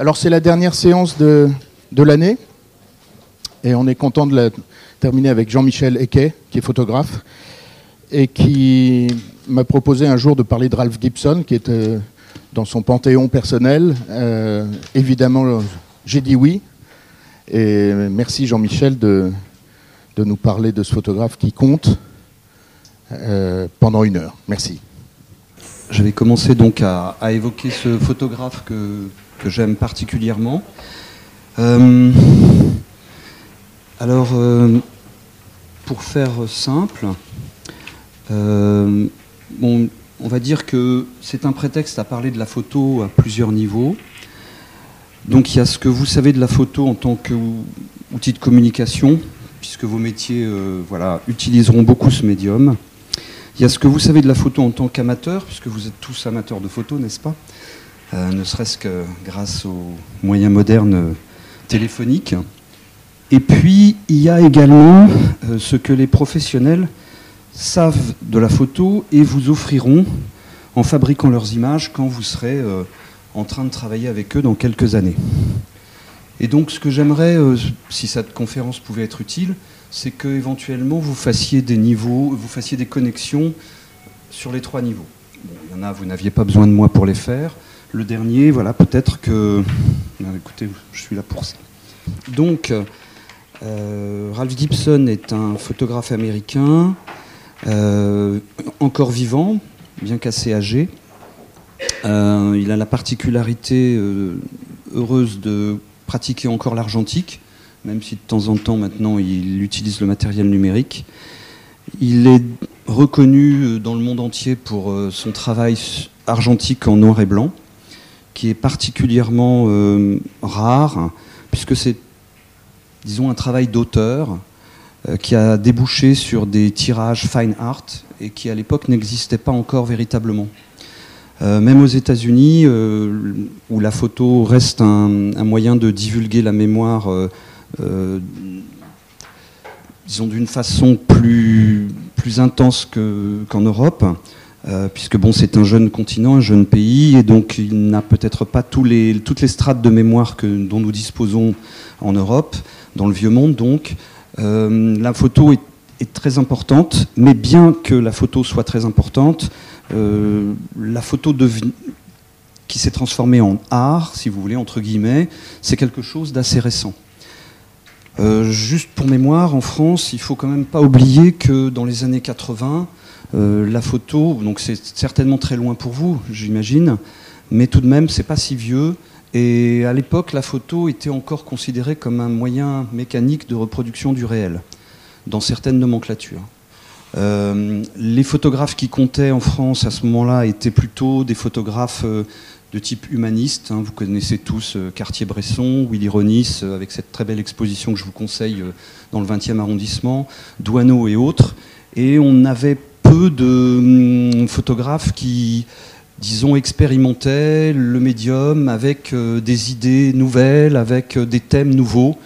Alors c'est la dernière séance de, l'année et on est content de la terminer avec Jean-Michel Eke, qui est photographe et qui m'a proposé un jour de parler de Ralph Gibson, qui était dans son panthéon personnel. Euh, évidemment, j'ai dit oui. Et merci Jean-Michel de, nous parler de ce photographe qui compte euh, pendant une heure. Merci. J'avais commencé donc à, évoquer ce photographe que, que j'aime particulièrement. Euh, alors, euh, pour faire simple, euh, bon, on va dire que c'est un prétexte à parler de la photo à plusieurs niveaux. Donc il y a ce que vous savez de la photo en tant qu'outil de communication, puisque vos métiers voilà, utiliseront beaucoup ce médium. Il y a ce que vous savez de la photo en tant qu'amateur, puisque vous êtes tous amateurs de photo, n'est-ce pas? Euh, Ne serait-ce que grâce aux moyens modernes téléphoniques. Et puis, il y a également euh, ce que les professionnels savent de la photo et vous offriront en fabriquant leurs images quand vous serez euh, en train de travailler avec eux dans quelques années. Et donc, ce que j'aimerais, euh, si cette conférence pouvait être utile, c'est qu'éventuellement vous fassiez des niveaux, vous fassiez des connexions sur les trois niveaux. Il y en a, vous n'aviez pas besoin de moi pour les faire. Le dernier, voilà, peut-être que. écoutez, je suis là pour ça. Donc, euh, Ralph Gibson est un photographe américain, euh, encore vivant, bien qu'assez âgé. Euh, il a la particularité euh, heureuse de pratiquer encore l'argentique, même si de temps en temps maintenant il utilise le matériel numérique. Il est reconnu euh, dans le monde entier pour euh, son travail argentique en noir et blanc, qui est particulièrement euh, rare, puisque c'est disons, un travail d'auteur euh, qui a débouché sur des tirages fine art et qui à l'époque n'existait pas encore véritablement. Euh, même aux États-Unis, où la photo reste un, moyen de divulguer la mémoire, disons d'une façon plus, plus intense qu'en qu Europe, puisque bon, c'est un jeune continent, un jeune pays, et donc il n'a peut-être pas toutes les strates de mémoire dont nous disposons en Europe dans le vieux monde donc. Euh, la photo est, très importante, mais bien que la photo soit très importante, euh, la photo qui s'est transformée en art, si vous voulez, entre guillemets, c'est quelque chose d'assez récent. Euh, juste pour mémoire, en France, il faut quand même pas oublier que dans les années 80, euh, la photo, donc c'est certainement très loin pour vous, j'imagine, mais tout de même, c'est pas si vieux. Et à l'époque, la photo était encore considérée comme un moyen mécanique de reproduction du réel, dans certaines nomenclatures. Euh, les photographes qui comptaient en France à ce moment-là étaient plutôt des photographes euh, de type humaniste. Hein. Vous connaissez tous euh, Cartier-Bresson, Willy Ronis, euh, avec cette très belle exposition que je vous conseille euh, dans le 20e arrondissement, Douaneau et autres. Et on avait peu de hum, photographes qui disons, expérimentait le médium avec euh, des idées nouvelles, avec euh, des thèmes nouveaux.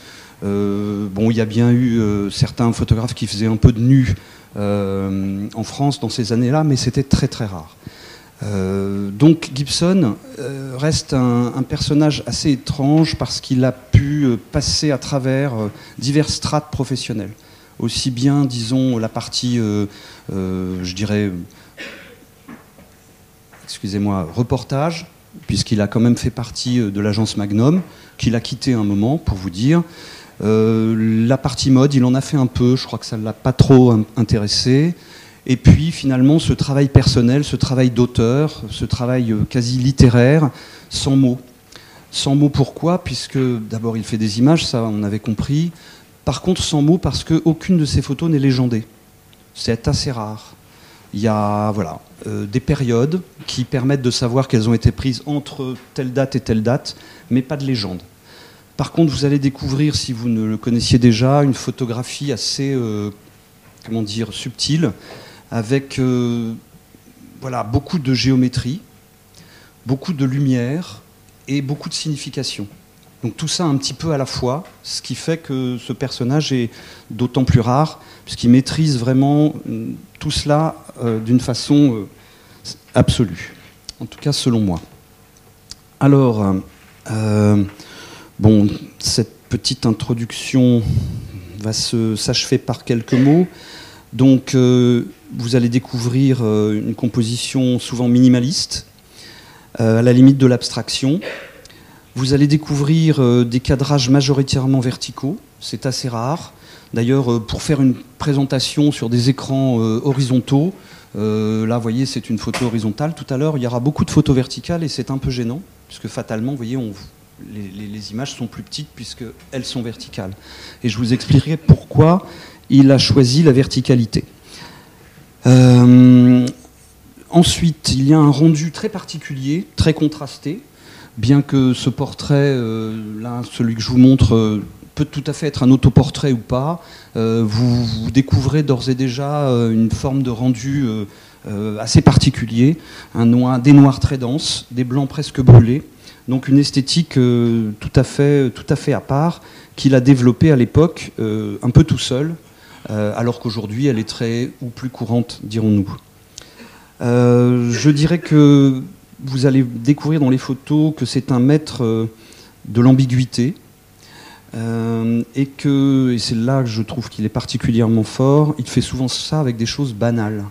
Euh, bon, il y a bien eu certains photographes qui faisaient un peu de nu en France dans ces années-là, mais c'était très très rare. Donc Gibson reste un, un, personnage assez étrange parce qu'il a pu passer à travers divers strates professionnelles. Aussi bien, disons, la partie, je dirais, excusez-moi, reportage, puisqu'il a quand même fait partie de l'agence Magnum, qu'il a quitté un moment, pour vous dire. Euh, la partie mode, il en a fait un peu, je crois que ça ne l'a pas trop intéressé. Et puis finalement, ce travail personnel, ce travail d'auteur, ce travail quasi littéraire, sans mots. Sans mots pourquoi? Puisque d'abord il fait des images, ça on avait compris. Par contre, sans mots parce qu'aucune de ces photos n'est légendée. C'est assez rare. Il y a voilà, euh, des périodes qui permettent de savoir qu'elles ont été prises entre telle date et telle date, mais pas de légende. Par contre, vous allez découvrir, si vous ne le connaissiez déjà, une photographie assez, euh, comment dire, subtile, avec euh, voilà, beaucoup de géométrie, beaucoup de lumière et beaucoup de signification. Donc tout ça un petit peu à la fois, ce qui fait que ce personnage est d'autant plus rare, puisqu'il maîtrise vraiment euh, tout cela euh, d'une façon euh, absolue. En tout cas, selon moi. Alors, bon, cette petite introduction va s'achever par quelques mots. Donc, vous allez découvrir une composition souvent minimaliste, à la limite de l'abstraction. Vous allez découvrir des cadrages majoritairement verticaux, c'est assez rare. D'ailleurs, pour faire une présentation sur des écrans horizontaux, euh, là, vous voyez, c'est une photo horizontale. Tout à l'heure, il y aura beaucoup de photos verticales et c'est un peu gênant, puisque fatalement, vous voyez, les, images sont plus petites puisqu'elles sont verticales. Et je vous expliquerai pourquoi il a choisi la verticalité. Euh, ensuite, il y a un rendu très particulier, très contrasté, bien que ce portrait, euh, là, celui que je vous montre, peut tout à fait être un autoportrait ou pas. Euh, vous, découvrez d'ores et déjà euh, une forme de rendu euh, assez particulier, un noir, des noirs très denses, des blancs presque brûlés. Donc une esthétique tout, à fait, tout à fait à part qu'il a développée à l'époque un peu tout seul, alors qu'aujourd'hui elle est très ou plus courante, dirons-nous. je dirais que vous allez découvrir dans les photos que c'est un maître de l'ambiguïté, euh, et que, c'est là que je trouve qu'il est particulièrement fort, il fait souvent ça avec des choses banales.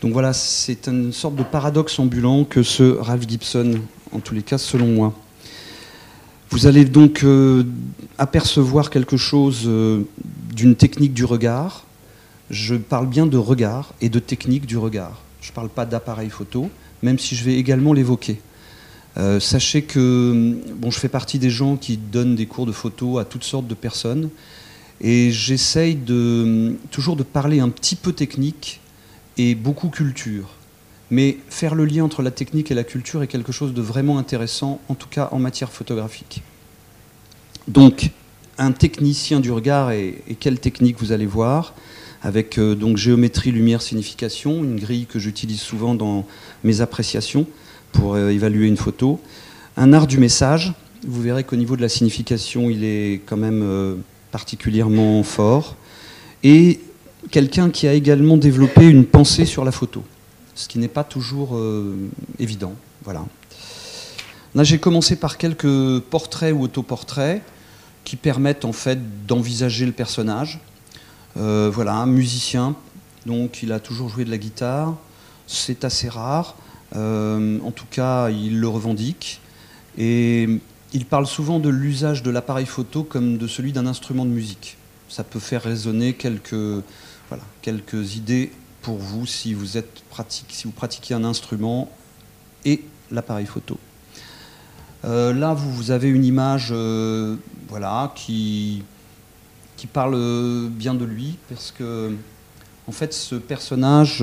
Donc voilà, c'est une sorte de paradoxe ambulant que ce Ralph Gibson, en tous les cas selon moi. Vous allez donc euh, apercevoir quelque chose euh, d'une technique du regard. Je parle bien de regard et de technique du regard. Je ne parle pas d'appareil photo, même si je vais également l'évoquer. Euh, sachez que je fais partie des gens qui donnent des cours de photo à toutes sortes de personnes et j'essaye toujours de parler un petit peu technique et beaucoup culture. Mais faire le lien entre la technique et la culture est quelque chose de vraiment intéressant, en tout cas en matière photographique. Donc, un technicien du regard, et, quelle technique vous allez voir, avec euh, donc géométrie, lumière, signification, une grille que j'utilise souvent dans mes appréciations pour euh, évaluer une photo. Un art du message, vous verrez qu'au niveau de la signification, il est quand même euh, particulièrement fort. Et quelqu'un qui a également développé une pensée sur la photo, ce qui n'est pas toujours évident. Voilà. Là, j'ai commencé par quelques portraits ou autoportraits qui permettent en fait d'envisager le personnage. Voilà, un musicien, donc il a toujours joué de la guitare, c'est assez rare. Euh, en tout cas, il le revendique. Et il parle souvent de l'usage de l'appareil photo comme de celui d'un instrument de musique. Ça peut faire résonner quelques, idées pour vous si vous, êtes pratique, si vous pratiquez un instrument et l'appareil photo. Euh, là, vous, avez une image euh, voilà, qui, parle bien de lui, parce que en fait, ce personnage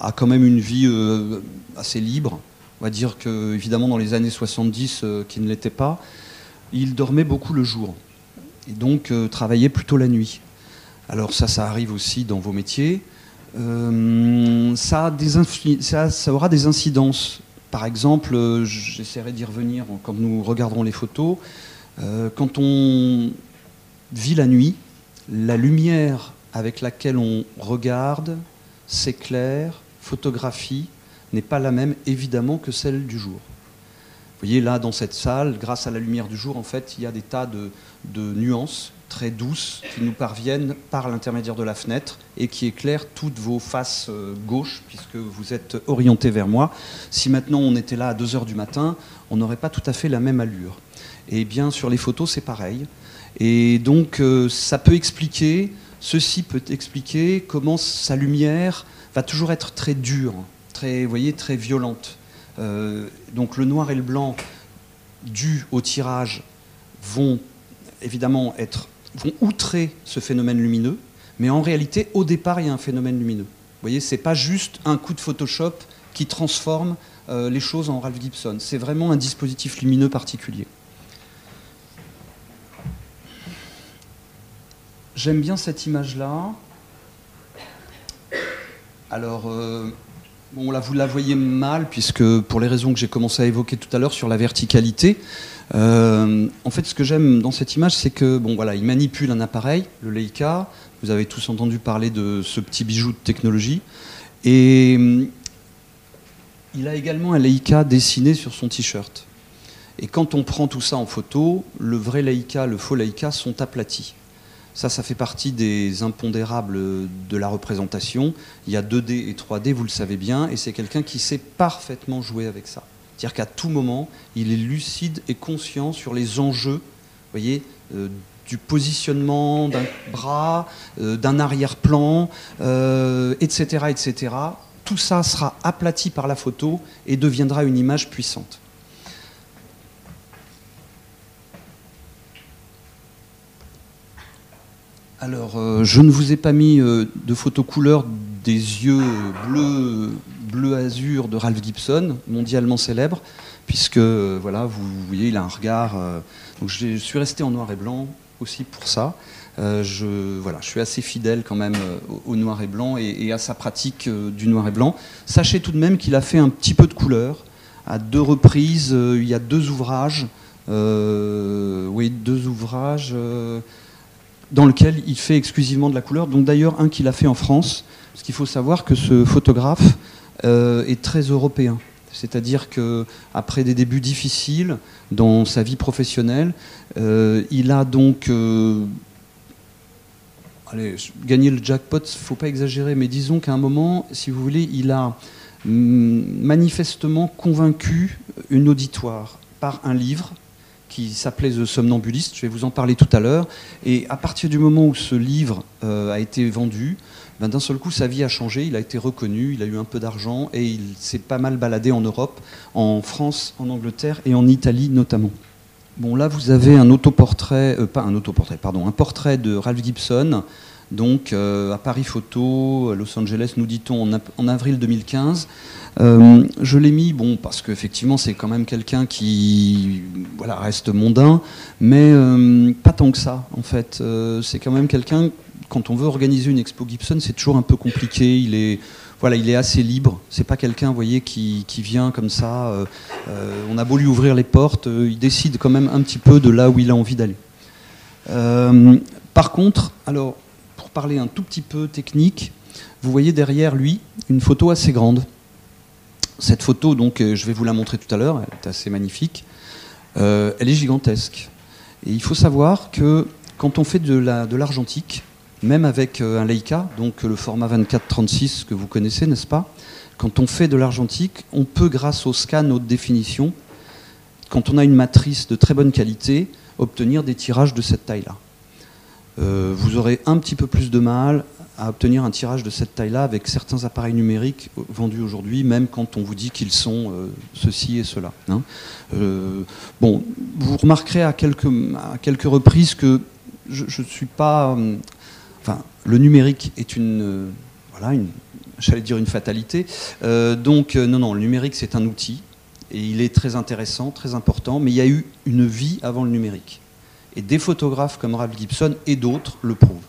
a quand même une vie euh, assez libre. On va dire que, évidemment, dans les années 70, euh, qui ne l'était pas, il dormait beaucoup le jour. Et donc, euh, travaillait plutôt la nuit. Alors ça, ça arrive aussi dans vos métiers. Ça, ça, aura des incidences. Par exemple, j'essaierai d'y revenir quand nous regarderons les photos. quand on vit la nuit, la lumière avec laquelle on regarde s'éclaire, photographie n'est pas la même évidemment que celle du jour. Vous voyez là dans cette salle, grâce à la lumière du jour, en fait, il y a des tas de, nuances très douces qui nous parviennent par l'intermédiaire de la fenêtre et qui éclairent toutes vos faces euh, gauches puisque vous êtes orienté vers moi. Si maintenant on était là à 2 heures du matin, on n'aurait pas tout à fait la même allure. Et bien sur les photos, c'est pareil. Et donc euh, ça peut expliquer, ceci peut expliquer comment sa lumière va toujours être très dure, très, voyez, très violente. Euh, donc le noir et le blanc, dû au tirage, vont évidemment être, vont outrer ce phénomène lumineux, mais en réalité, au départ, il y a un phénomène lumineux. Vous voyez, c'est pas juste un coup de Photoshop qui transforme euh, les choses en Ralph Gibson. C'est vraiment un dispositif lumineux particulier. J'aime bien cette image-là. Alors, euh, bon, là, vous la voyez mal, puisque pour les raisons que j'ai commencé à évoquer tout à l'heure sur la verticalité, euh, en fait, ce que j'aime dans cette image, c'est que, bon, voilà, il manipule un appareil, le Leica. Vous avez tous entendu parler de ce petit bijou de technologie. Et il a également un Leica dessiné sur son t-shirt. Et quand on prend tout ça en photo, le vrai Leica, le faux Leica sont aplatis. Ça, ça fait partie des impondérables de la représentation. Il y a 2D et 3D, vous le savez bien, et c'est quelqu'un qui sait parfaitement jouer avec ça. C'est-à-dire qu'à tout moment, il est lucide et conscient sur les enjeux, voyez, euh, du positionnement d'un bras, euh, d'un arrière-plan, etc., euh, etc. Tout ça sera aplati par la photo et deviendra une image puissante. Alors, euh, je ne vous ai pas mis euh, de photos couleur des yeux bleus, bleu azur de Ralph Gibson, mondialement célèbre, puisque euh, voilà, vous, voyez, il a un regard. donc, je suis resté en noir et blanc aussi pour ça. je, suis assez fidèle quand même au, noir et blanc et, à sa pratique du noir et blanc. Sachez tout de même qu'il a fait un petit peu de couleur à deux reprises. il y a deux ouvrages. oui, deux ouvrages dans lequel il fait exclusivement de la couleur, donc d'ailleurs un qu'il a fait en France, parce qu'il faut savoir que ce photographe euh, est très européen. C'est-à-dire que après des débuts difficiles dans sa vie professionnelle, euh, il a donc euh, allez, gagné le jackpot. Faut pas exagérer, mais disons qu'à un moment, si vous voulez, il a mm, manifestement convaincu une auditoire par un livre qui s'appelait The Somnambuliste. Je vais vous en parler tout à l'heure. Et à partir du moment où ce livre euh, a été vendu, ben, d'un seul coup, sa vie a changé. Il a été reconnu, il a eu un peu d'argent et il s'est pas mal baladé en Europe, en France, en Angleterre et en Italie notamment. Bon, là, vous avez un autoportrait, euh, pas un autoportrait, pardon, un portrait de Ralph Gibson, donc euh, à Paris Photo, à Los Angeles, nous dit-on, en, avril 2015. Euh, je l'ai mis, bon, parce qu'effectivement, c'est quand même quelqu'un qui voilà, reste mondain, mais euh, pas tant que ça, en fait. C'est quand même quelqu'un, quand on veut organiser une expo Gibson, c'est toujours un peu compliqué. Il est, voilà, il est assez libre. C'est pas quelqu'un, vous voyez, qui, qui, vient comme ça. on a beau lui ouvrir les portes, il décide quand même un petit peu de là où il a envie d'aller. par contre, alors, parler un tout petit peu technique, vous voyez derrière lui une photo assez grande. Cette photo, donc, euh, je vais vous la montrer tout à l'heure, elle est assez magnifique. Euh, elle est gigantesque. Et il faut savoir que quand on fait de l'argentique, la, même avec euh, un Leica, donc le format 24-36 que vous connaissez, n'est-ce pas? Quand on fait de l'argentique, on peut, grâce au scan haute définition, quand on a une matrice de très bonne qualité, obtenir des tirages de cette taille-là. Vous aurez un petit peu plus de mal à obtenir un tirage de cette taille-là avec certains appareils numériques vendus aujourd'hui, même quand on vous dit qu'ils sont euh, ceci et cela. Hein. Euh, bon, vous remarquerez à quelques, à reprises que je ne suis pas. Euh, enfin, le numérique est une. voilà, une, j'allais dire une fatalité. donc, non, non, le numérique, c'est un outil. Et il est très intéressant, très important, mais il y a eu une vie avant le numérique. Et des photographes comme Ralph Gibson et d'autres le prouvent.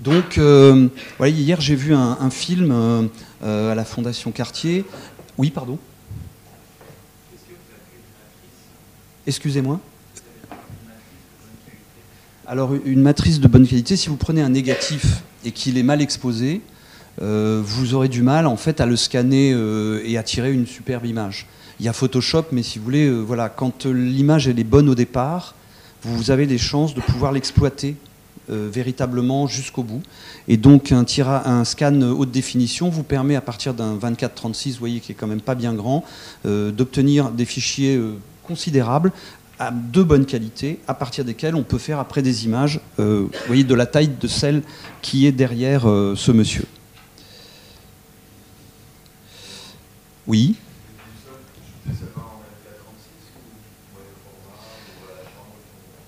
Donc, euh, hier j'ai vu un, film euh, euh, à la Fondation Cartier. Oui, pardon Excusez-moi Alors, une matrice de bonne qualité, si vous prenez un négatif et qu'il est mal exposé, vous aurez du mal en fait à le scanner et à tirer une superbe image. Il y a Photoshop, mais si vous voulez, voilà, quand l'image est bonne au départ, vous avez des chances de pouvoir l'exploiter euh, véritablement jusqu'au bout. Et donc un, scan haute définition vous permet à partir d'un 24-36, vous voyez qui est quand même pas bien grand, euh, d'obtenir des fichiers euh, considérables à de bonne qualité, à partir desquels on peut faire après des images, vous voyez, de la taille de celle qui est derrière ce monsieur. Oui.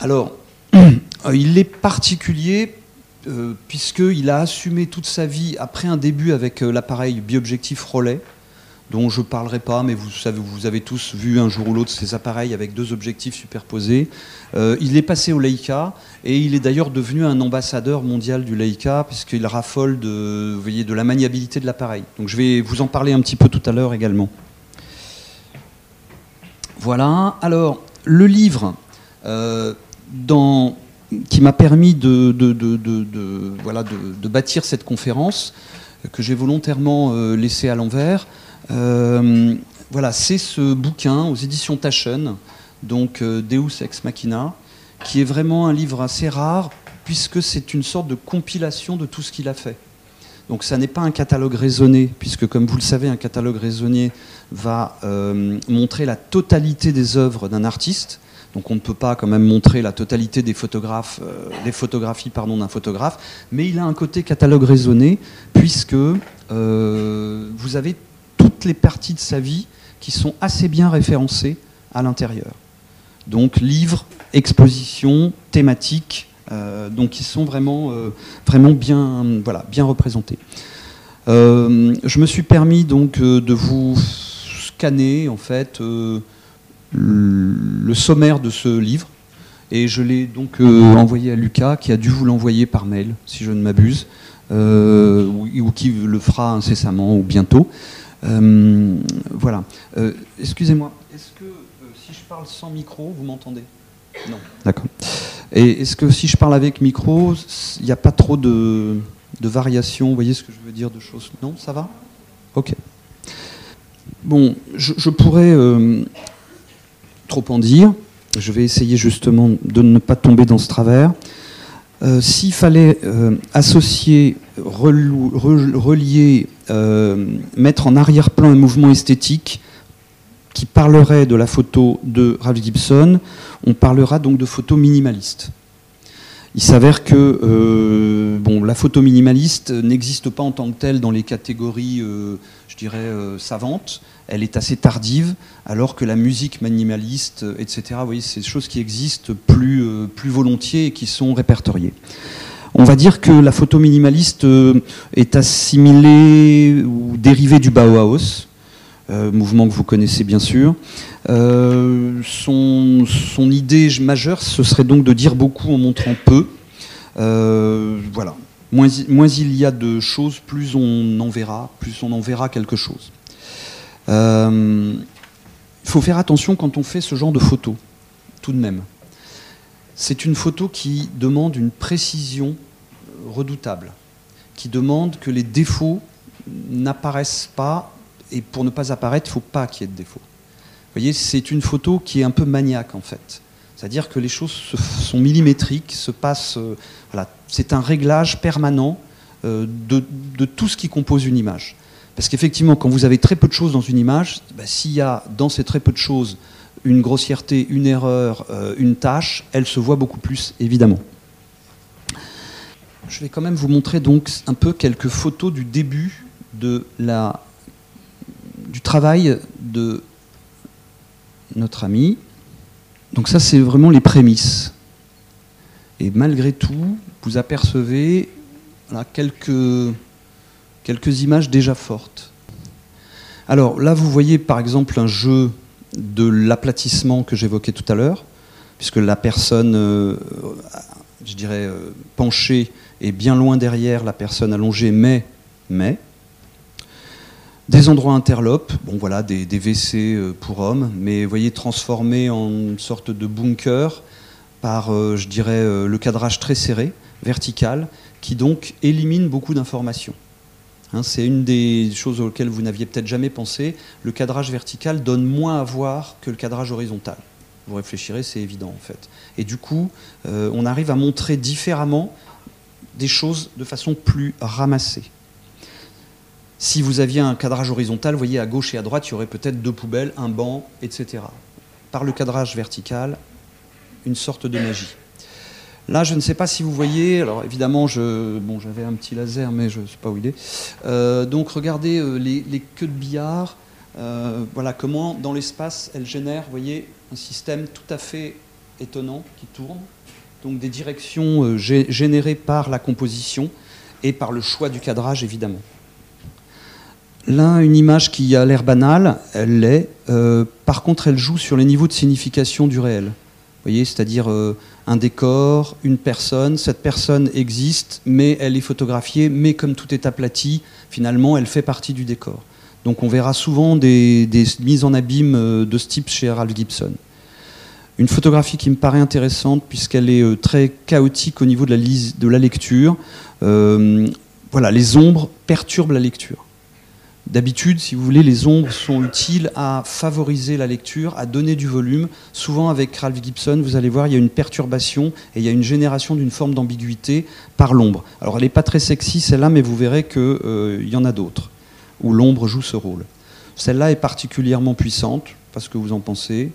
Alors, euh, il est particulier euh, puisqu'il a assumé toute sa vie, après un début avec euh, l'appareil biobjectif Rollet, dont je ne parlerai pas, mais vous, savez, vous avez tous vu un jour ou l'autre ces appareils avec deux objectifs superposés. il est passé au Leica et il est d'ailleurs devenu un ambassadeur mondial du Leica puisqu'il raffole de, voyez, de la maniabilité de l'appareil. Donc je vais vous en parler un petit peu tout à l'heure également. Voilà, alors le livre, qui m'a permis de, voilà, de, bâtir cette conférence que j'ai volontairement euh, laissée à l'envers. Euh, voilà, c'est ce bouquin aux éditions Taschen donc Deus Ex Machina, qui est vraiment un livre assez rare, puisque c'est une sorte de compilation de tout ce qu'il a fait. Donc ça n'est pas un catalogue raisonné, puisque comme vous le savez, un catalogue raisonné va montrer la totalité des œuvres d'un artiste. Donc on ne peut pas quand même montrer la totalité des, photographes, des photographies d'un photographe, mais il a un côté catalogue raisonné, puisque vous avez toutes les parties de sa vie qui sont assez bien référencées à l'intérieur. Donc livres, expositions, thématiques, euh, donc qui sont vraiment, euh, bien, voilà, représentés. Euh, je me suis permis donc de vous scanner en fait sommaire de ce livre et je l'ai donc envoyé à Lucas qui a dû vous l'envoyer par mail si je ne m'abuse ou, ou, qui le fera incessamment ou bientôt. voilà. Excusez-moi, est-ce que si je parle sans micro, vous m'entendez? Non. D'accord. Et est-ce que si je parle avec micro, il n'y a pas trop de, de variations Vous voyez ce que je veux dire de choses? Non, ça va? Ok. Bon, je, pourrais euh, trop en dire. Je vais essayer justement de ne pas tomber dans ce travers. Euh, s'il fallait euh, associer, relier, mettre en arrière-plan un mouvement esthétique, qui parlerait de la photo de Ralph Gibson, on parlera donc de photo minimaliste. Il s'avère que euh, bon, la photo minimaliste n'existe pas en tant que telle dans les catégories, euh, je dirais, euh, savantes. Elle est assez tardive, alors que la musique minimaliste, etc., vous voyez, c'est des choses qui existent plus, plus volontiers et qui sont répertoriées. On va dire que la photo minimaliste est assimilée ou dérivée du Bauhaus, euh, mouvement que vous connaissez bien sûr. Euh, son, idée majeure, ce serait donc de dire beaucoup en montrant peu. Euh, voilà. Moins, moins, il y a de choses, plus on en verra, plus on en verra quelque chose. Il faut faire attention quand on fait ce genre de photo, tout de même. C'est une photo qui demande une précision redoutable, qui demande que les défauts n'apparaissent pas et pour ne pas apparaître, il ne faut pas qu'il y ait de défaut. Vous voyez, c'est une photo qui est un peu maniaque en fait. C'est-à-dire que les choses sont millimétriques, se passent. Euh, c'est un réglage permanent euh, de, tout ce qui compose une image. Parce qu'effectivement, quand vous avez très peu de choses dans une image, bah, s'il y a dans ces très peu de choses une grossièreté, une erreur, euh, une tâche, elle se voit beaucoup plus, évidemment. Je vais quand même vous montrer donc un peu quelques photos du début de la du travail de notre ami. Donc ça, c'est vraiment les prémices. Et malgré tout, vous apercevez quelques, quelques images déjà fortes. Alors là, vous voyez par exemple un jeu de l'aplatissement que j'évoquais tout à l'heure, puisque la personne, euh, je dirais, euh, penchée est bien loin derrière la personne allongée, mais, mais, des endroits interlopes, bon voilà, des, WC euh, pour hommes, mais vous voyez, transformés en une sorte de bunker par, je dirais, le cadrage très serré, vertical, qui donc élimine beaucoup d'informations. Hein, c'est une des choses auxquelles vous n'aviez peut-être jamais pensé. Le cadrage vertical donne moins à voir que le cadrage horizontal. Vous réfléchirez, c'est évident en fait. Et du coup, on arrive à montrer différemment des choses de façon plus ramassée. Si vous aviez un cadrage horizontal, vous voyez à gauche et à droite, il y aurait peut-être deux poubelles, un banc, etc. Par le cadrage vertical, une sorte de magie. Là, je ne sais pas si vous voyez, alors évidemment, bon, j'avais un petit laser, mais je ne sais pas où il est. Euh, donc regardez euh, les, queues de billard, euh, voilà comment dans l'espace elles génèrent, voyez, un système tout à fait étonnant qui tourne, donc des directions générées par la composition et par le choix du cadrage, évidemment. Là, une image qui a l'air banale, elle l'est. Par contre, elle joue sur les niveaux de signification du réel. Vous voyez, c'est-à-dire un décor, une personne. Cette personne existe, mais elle est photographiée, mais comme tout est aplati, finalement, elle fait partie du décor. Donc on verra souvent des, mises en abîme euh, de ce type chez Ralph Gibson. Une photographie qui me paraît intéressante puisqu'elle est très chaotique au niveau de la, de la lecture. voilà, les ombres perturbent la lecture. D'habitude, si vous voulez, les ombres sont utiles à favoriser la lecture, à donner du volume. Souvent, avec Ralph Gibson, vous allez voir, il y a une perturbation et il y a une génération d'une forme d'ambiguïté par l'ombre. Alors, elle n'est pas très sexy, celle-là, mais vous verrez qu'il euh, y en a d'autres où l'ombre joue ce rôle. Celle-là est particulièrement puissante, parce que vous en pensez.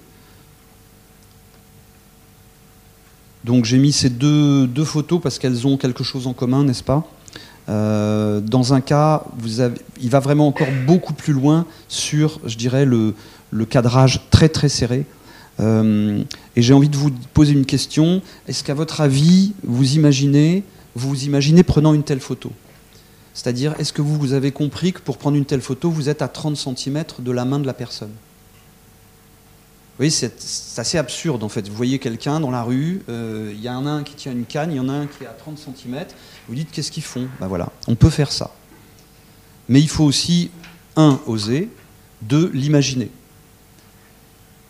Donc, j'ai mis ces deux, deux photos parce qu'elles ont quelque chose en commun, n'est-ce pas? Euh, dans un cas, il va vraiment encore beaucoup plus loin sur, je dirais, le, cadrage très très serré. Euh, et j'ai envie de vous poser une question. Est-ce qu'à votre avis, vous imaginez, vous, imaginez prenant une telle photo? C'est-à-dire, est-ce que vous, vous avez compris que pour prendre une telle photo, vous êtes à 30 cm de la main de la personne? Vous c'est assez absurde en fait. Vous voyez quelqu'un dans la rue, euh, il y en a un qui tient une canne, il y en a un qui est à 30 cm. Vous dites qu'est-ce qu'ils font? Ben voilà, on peut faire ça. Mais il faut aussi, un, oser, deux, l'imaginer.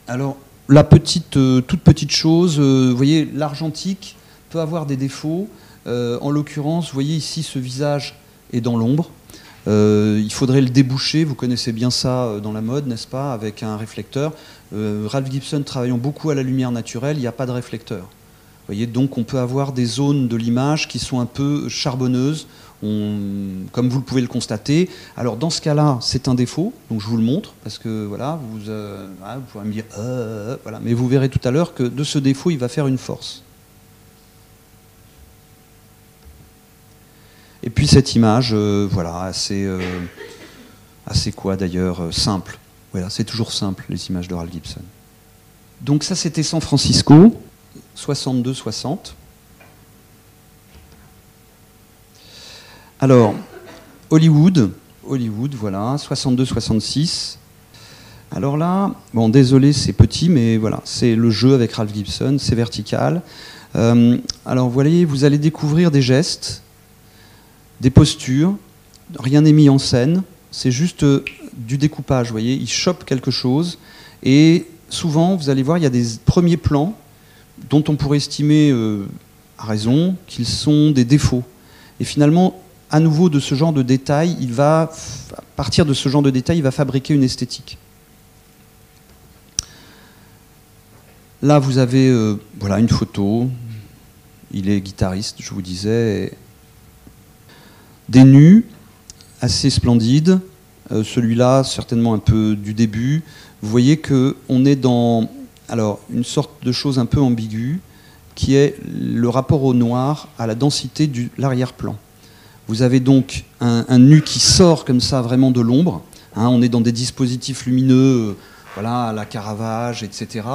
Alors, la petite, euh, toute petite chose, euh, vous voyez, l'argentique peut avoir des défauts. en l'occurrence, vous voyez ici, ce visage est dans l'ombre. il faudrait le déboucher, vous connaissez bien ça dans la mode, n'est-ce pas, avec un réflecteur. Euh, Ralph Gibson travaillant beaucoup à la lumière naturelle, il n'y a pas de réflecteur. Voyez, donc on peut avoir des zones de l'image qui sont un peu charbonneuses, comme vous le pouvez le constater. Alors dans ce cas-là, c'est un défaut, donc je vous le montre, parce que voilà, vous, euh, pourrez me dire, euh, voilà, mais vous verrez tout à l'heure que de ce défaut, il va faire une force. Et puis cette image, voilà, assez, assez quoi d'ailleurs, simple. Voilà, c'est toujours simple, les images de Ralph Gibson. Donc ça, c'était San Francisco, 62-60. Alors, Hollywood, Hollywood, voilà, 62-66. Alors là, bon, désolé, c'est petit, mais voilà, c'est le jeu avec Ralph Gibson, c'est vertical. Euh, alors, vous voyez, vous allez découvrir des gestes, des postures, rien n'est mis en scène, c'est juste euh, du découpage, vous voyez, il chope quelque chose, et souvent, vous allez voir, il y a des premiers plans dont on pourrait estimer, euh, à raison, qu'ils sont des défauts. Et finalement, à nouveau, de ce genre de détails, il va, à partir de ce genre de détails, il va fabriquer une esthétique. Là, vous avez euh, voilà, une photo. Il est guitariste, je vous disais. Des nus, assez splendide. Euh, celui-là, certainement un peu du début. Vous voyez qu'on est dans alors, une sorte de chose un peu ambiguë, qui est le rapport au noir, à la densité de l'arrière-plan. Vous avez donc un, nu qui sort comme ça vraiment de l'ombre. Hein. on est dans des dispositifs lumineux, euh, voilà, la Caravage, etc.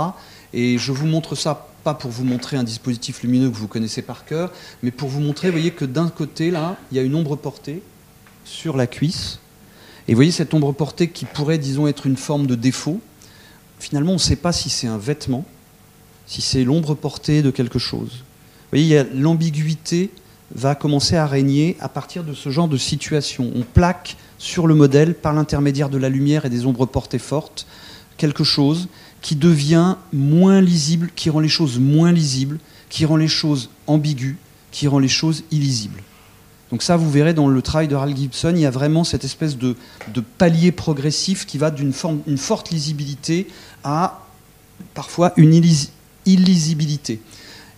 Et je vous montre ça pas pour vous montrer un dispositif lumineux que vous connaissez par cœur, mais pour vous montrer, vous voyez que d'un côté là, il y a une ombre portée, sur la cuisse. Et vous voyez cette ombre portée qui pourrait, disons, être une forme de défaut. Finalement, on ne sait pas si c'est un vêtement, si c'est l'ombre portée de quelque chose. Vous voyez, l'ambiguïté va commencer à régner à partir de ce genre de situation. On plaque sur le modèle, par l'intermédiaire de la lumière et des ombres portées fortes, quelque chose qui devient moins lisible, qui rend les choses moins lisibles, qui rend les choses ambiguës, qui rend les choses illisibles. Donc ça, vous verrez dans le travail de Ralph Gibson, il y a vraiment cette espèce de, palier progressif qui va d'une une forte lisibilité à parfois une illisibilité.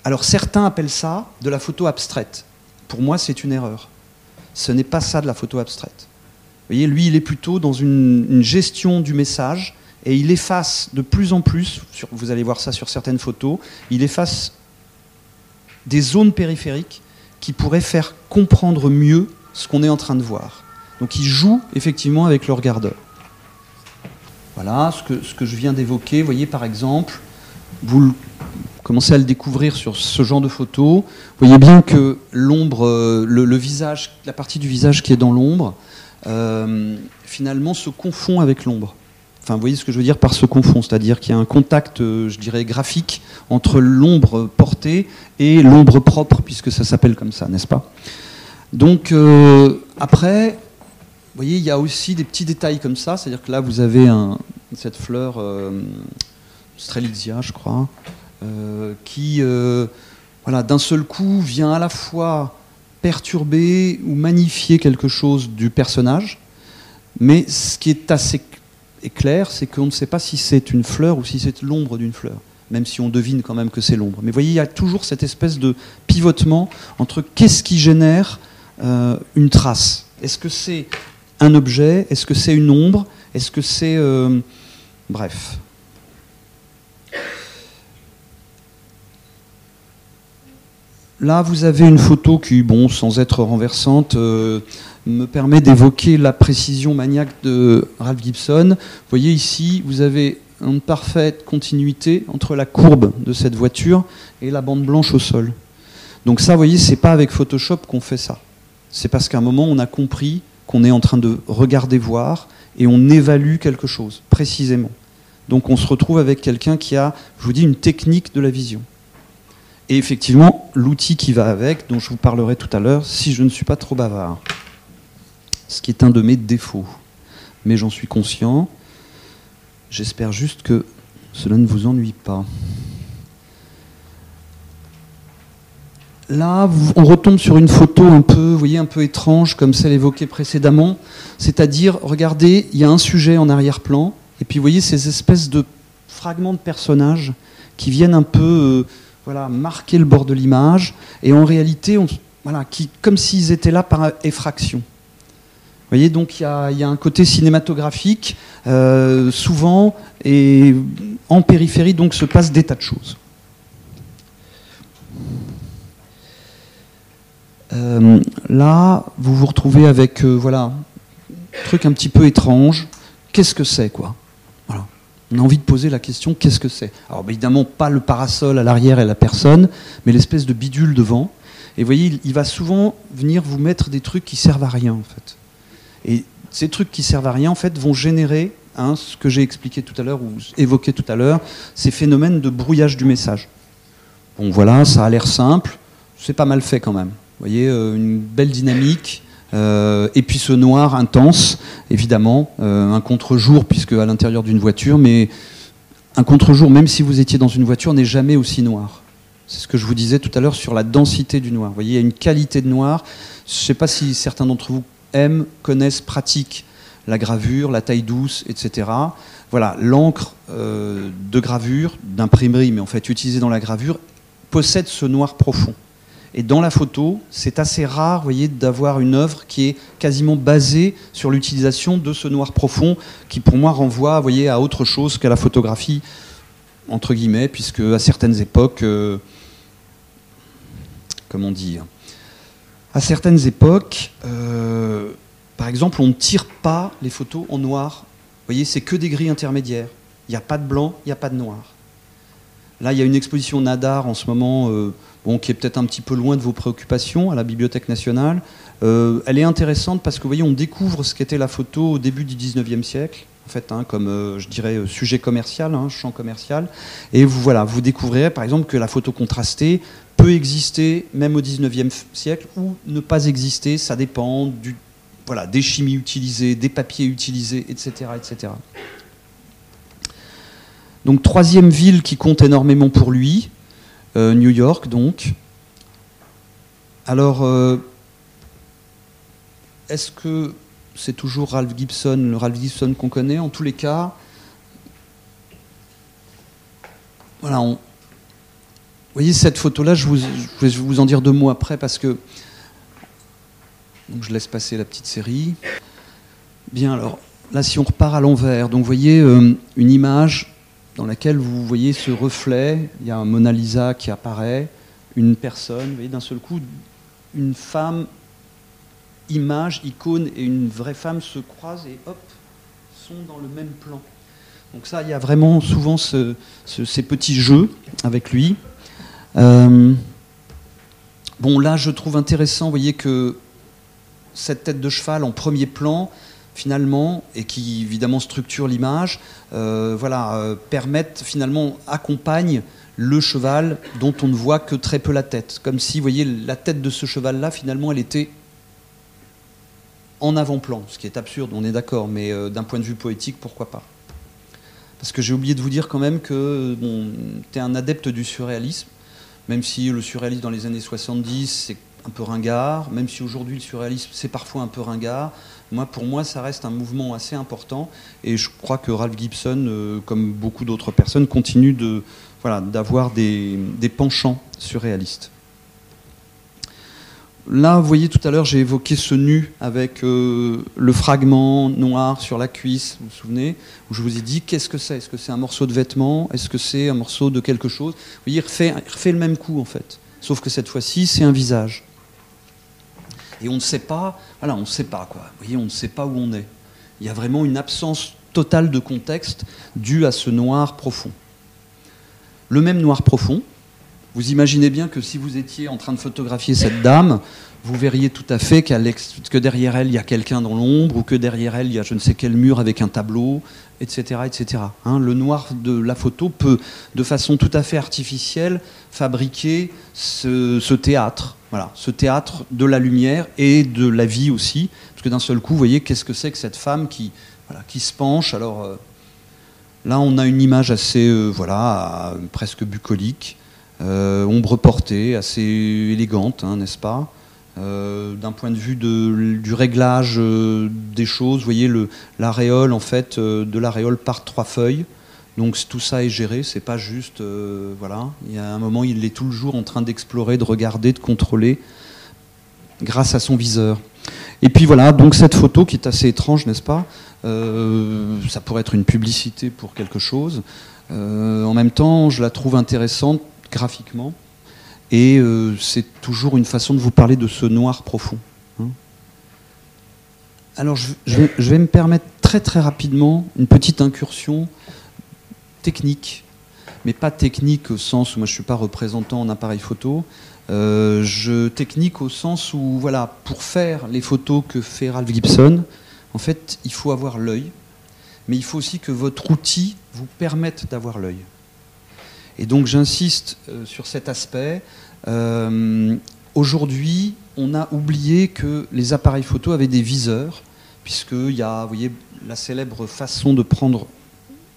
Alors certains appellent ça de la photo abstraite. Pour moi, c'est une erreur. Ce n'est pas ça de la photo abstraite. Vous voyez, lui, il est plutôt dans une, gestion du message et il efface de plus en plus, vous allez voir ça sur certaines photos, il efface des zones périphériques qui pourrait faire comprendre mieux ce qu'on est en train de voir. Donc il joue effectivement avec le regardeur. Voilà ce que, je viens d'évoquer. Vous voyez par exemple, vous commencez à le découvrir sur ce genre de photo. Vous voyez bien que l'ombre, euh, le, visage, la partie du visage qui est dans l'ombre, euh, finalement se confond avec l'ombre. Enfin, vous voyez ce que je veux dire par se confond, c'est-à-dire qu'il y a un contact, euh, je dirais, graphique entre l'ombre portée et l'ombre propre, puisque ça s'appelle comme ça, n'est-ce pas? Donc, euh, après, vous voyez, il y a aussi des petits détails comme ça, c'est-à-dire que là, vous avez cette fleur, euh, Strelitzia, je crois, euh, qui, voilà, d'un seul coup, vient à la fois perturber ou magnifier quelque chose du personnage, Mais ce qui est assez clair, c'est qu'on ne sait pas si c'est une fleur ou si c'est l'ombre d'une fleur, même si on devine quand même que c'est l'ombre. Mais voyez, il y a toujours cette espèce de pivotement entre qu'est-ce qui génère euh, une trace. Est-ce que c'est un objet? Est-ce que c'est une ombre? Est-ce que c'est... Euh, bref. Là, vous avez une photo qui, bon, sans être renversante, euh, me permet d'évoquer la précision maniaque de Ralph Gibson. Vous voyez ici, vous avez une parfaite continuité entre la courbe de cette voiture et la bande blanche au sol. Donc ça, vous voyez, c'est pas avec Photoshop qu'on fait ça. C'est parce qu'à un moment, on a compris qu'on est en train de regarder voir et on évalue quelque chose précisément. Donc on se retrouve avec quelqu'un qui a, je vous dis, une technique de la vision. Et effectivement, l'outil qui va avec, dont je vous parlerai tout à l'heure, si je ne suis pas trop bavard. Ce qui est un de mes défauts. Mais j'en suis conscient. J'espère juste que cela ne vous ennuie pas. Là, on retombe sur une photo un peu, vous voyez, un peu étrange, comme celle évoquée précédemment. C'est-à-dire, regardez, il y a un sujet en arrière-plan, et puis vous voyez ces espèces de fragments de personnages qui viennent un peu euh, voilà, marquer le bord de l'image, et en réalité, voilà, qui, comme s'ils étaient là par effraction. Vous voyez, donc il y, a, un côté cinématographique, euh, souvent, et en périphérie, donc se passent des tas de choses. Euh, là, vous vous retrouvez avec, euh, voilà, un truc un petit peu étrange. Qu'est-ce que c'est, quoi? On a envie de poser la question qu'est-ce que c'est? Alors, évidemment, pas le parasol à l'arrière et la personne, mais l'espèce de bidule devant. Et vous voyez, il, va souvent venir vous mettre des trucs qui servent à rien, en fait. Et ces trucs qui servent à rien, en fait, vont générer hein, ce que j'ai expliqué tout à l'heure ou évoqué tout à l'heure, ces phénomènes de brouillage du message. Bon, voilà, ça a l'air simple, c'est pas mal fait quand même. Vous voyez, euh, une belle dynamique. Euh, et puis ce noir intense, évidemment, euh, un contre-jour, puisque à l'intérieur d'une voiture, mais un contre-jour, même si vous étiez dans une voiture, n'est jamais aussi noir. C'est ce que je vous disais tout à l'heure sur la densité du noir. Vous voyez, il y a une qualité de noir. Je ne sais pas si certains d'entre vous aiment, connaissent, pratiquent la gravure, la taille douce, etc. Voilà, l'encre de gravure, d'imprimerie, mais en fait utilisée dans la gravure, possède ce noir profond. Et dans la photo, c'est assez rare, voyez, d'avoir une œuvre qui est quasiment basée sur l'utilisation de ce noir profond, qui pour moi renvoie, voyez, à autre chose qu'à la photographie, entre guillemets, puisque à certaines époques, euh, comment dire, à certaines époques, euh, par exemple, on ne tire pas les photos en noir. Vous voyez, c'est que des grilles intermédiaires. Il n'y a pas de blanc, il n'y a pas de noir. Là, il y a une exposition Nadar en ce moment. Euh, bon, qui est peut-être un petit peu loin de vos préoccupations à la Bibliothèque nationale. Euh, elle est intéressante parce que vous voyez, on découvre ce qu'était la photo au début du 19e siècle, en fait, hein, comme euh, je dirais euh, sujet commercial, hein, champ commercial. Et vous, voilà, vous découvrirez par exemple que la photo contrastée peut exister même au 19e siècle ou ne pas exister, ça dépend du, voilà, des chimies utilisées, des papiers utilisés, etc. etc. Donc troisième ville qui compte énormément pour lui, euh, New York donc. Alors, euh, est-ce que c'est toujours Ralph Gibson, le Ralph Gibson qu'on connaît? En tous les cas, voilà, vous voyez cette photo-là, je, vais vous en dire deux mots après parce que je laisse passer la petite série. Bien, alors là, si on repart à l'envers, donc vous voyez euh, une image dans laquelle vous voyez ce reflet, il y a un Mona Lisa qui apparaît, une personne, vous voyez d'un seul coup, une femme, image, icône et une vraie femme se croisent et hop, sont dans le même plan. Donc ça, il y a vraiment souvent ces petits jeux avec lui. Euh, bon, là, je trouve intéressant, vous voyez que cette tête de cheval en premier plan, finalement, et qui évidemment structure l'image, euh, voilà, euh, permettent finalement, accompagnent le cheval dont on ne voit que très peu la tête. Comme si, vous voyez, la tête de ce cheval-là, finalement, elle était en avant-plan, ce qui est absurde, on est d'accord, mais euh, d'un point de vue poétique, pourquoi pas? Parce que j'ai oublié de vous dire quand même que bon, tu es un adepte du surréalisme, même si le surréalisme dans les années 70, c'est un peu ringard, même si aujourd'hui le surréalisme c'est parfois un peu ringard. Pour moi, ça reste un mouvement assez important, et je crois que Ralph Gibson, euh, comme beaucoup d'autres personnes, continue d'avoir des, penchants surréalistes. Là, vous voyez, tout à l'heure, j'ai évoqué ce nu avec euh, le fragment noir sur la cuisse, vous vous souvenez Où je vous ai dit, qu'est-ce que c'est? Est-ce que c'est un morceau de vêtement? Est-ce que c'est un morceau de quelque chose? Vous voyez, il refait le même coup, en fait. Sauf que cette fois-ci, c'est un visage. Et on ne sait pas, voilà, on ne sait pas, quoi. Vous voyez, on ne sait pas où on est. Il y a vraiment une absence totale de contexte due à ce noir profond. Le même noir profond, vous imaginez bien que si vous étiez en train de photographier cette dame, vous verriez tout à fait que derrière elle, il y a quelqu'un dans l'ombre, ou que derrière elle, il y a je ne sais quel mur avec un tableau, etc. etc. Hein, le noir de la photo peut, de façon tout à fait artificielle, fabriquer ce, théâtre. Voilà, ce théâtre de la lumière et de la vie aussi. Parce que d'un seul coup, vous voyez, qu'est-ce que c'est que cette femme qui, se penche Alors euh, là, on a une image assez, euh, voilà, presque bucolique. Euh, ombre portée, assez élégante, hein, n'est-ce pas? Euh, D'un point de vue du réglage euh, des choses, vous voyez, l'aréole, en fait, de l'aréole par trois feuilles. Donc tout ça est géré, c'est pas juste, voilà. Il y a un moment, il est toujours en train d'explorer, de regarder, de contrôler, grâce à son viseur. Et puis voilà, donc cette photo qui est assez étrange, n'est-ce pas? Ça pourrait être une publicité pour quelque chose. en même temps, je la trouve intéressante graphiquement. Et euh, c'est toujours une façon de vous parler de ce noir profond. Hein. Alors je, vais, me permettre très très rapidement une petite incursion technique, mais pas technique au sens où moi je ne suis pas représentant en appareil photo. Euh, je technique au sens où voilà, pour faire les photos que fait Ralph Gibson, en fait, il faut avoir l'œil, mais il faut aussi que votre outil vous permette d'avoir l'œil. Et donc j'insiste euh, sur cet aspect. Euh, aujourd'hui, on a oublié que les appareils photo avaient des viseurs, puisqu'il y a, vous la célèbre façon de prendre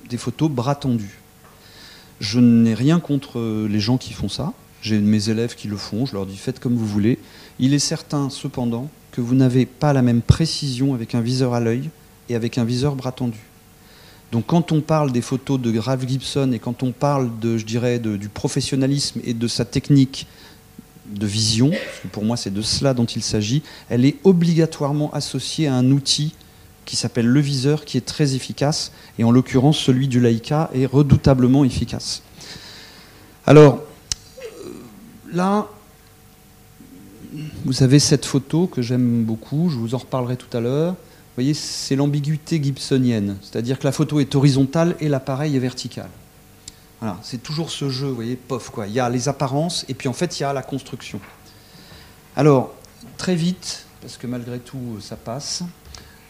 des photos bras tendus. Je n'ai rien contre les gens qui font ça. J'ai mes élèves qui le font, je leur dis faites comme vous voulez. Il est certain cependant que vous n'avez pas la même précision avec un viseur à l'œil et avec un viseur bras tendu. Donc quand on parle des photos de Grave Gibson et quand on parle de, je dirais, du professionnalisme et de sa technique de vision, parce que pour moi c'est de cela dont il s'agit, elle est obligatoirement associée à un outil qui s'appelle le viseur, qui est très efficace, et en l'occurrence celui du Leica est redoutablement efficace. Alors, euh, là, vous avez cette photo que j'aime beaucoup, je vous en reparlerai tout à l'heure voyez, c'est l'ambiguïté gibsonienne. C'est-à-dire que la photo est horizontale et l'appareil est vertical. Voilà, c'est toujours ce jeu, vous voyez, pof, quoi. Il y a les apparences et puis en fait, il y a la construction. Alors, très vite, parce que malgré tout, ça passe.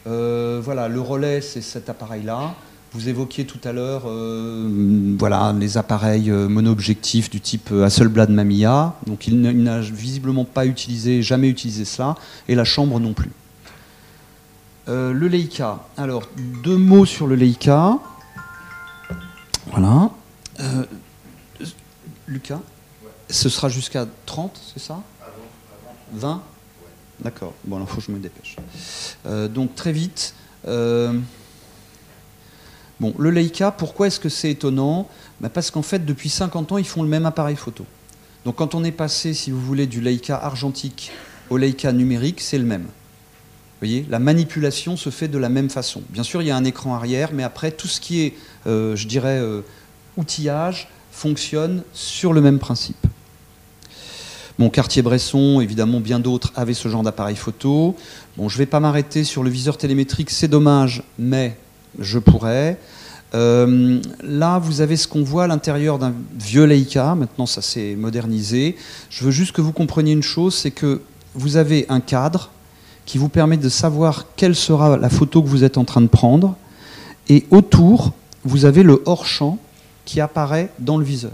Euh, voilà, le relais, c'est cet appareil-là. Vous évoquiez tout à l'heure euh, voilà, les appareils euh, mono-objectifs du type Hasselblad Mamiya. Donc il n'a visiblement pas utilisé, jamais utilisé cela, et la chambre non plus. Euh, le Leica. Alors, deux mots sur le Leica. Voilà. Euh, Lucas Ce sera jusqu'à 30, c'est ça 20 D'accord. Bon, alors il faut que je me dépêche. Euh, donc, très vite. bon, le Leica, pourquoi est-ce que c'est étonnant? Bah, Parce qu'en fait, depuis 50 ans, ils font le même appareil photo. Donc, quand on est passé, si vous voulez, du Leica argentique au Leica numérique, c'est le même voyez, la manipulation se fait de la même façon. Bien sûr, il y a un écran arrière, mais après, tout ce qui est, euh, je dirais, euh, outillage fonctionne sur le même principe. Mon Cartier-Bresson, évidemment, bien d'autres avaient ce genre d'appareil photo. Bon, je ne vais pas m'arrêter sur le viseur télémétrique, c'est dommage, mais je pourrais. Euh, là, vous avez ce qu'on voit à l'intérieur d'un vieux Leica. Maintenant, ça s'est modernisé. Je veux juste que vous compreniez une chose, c'est que vous avez un cadre qui vous permet de savoir quelle sera la photo que vous êtes en train de prendre. Et autour, vous avez le hors-champ qui apparaît dans le viseur.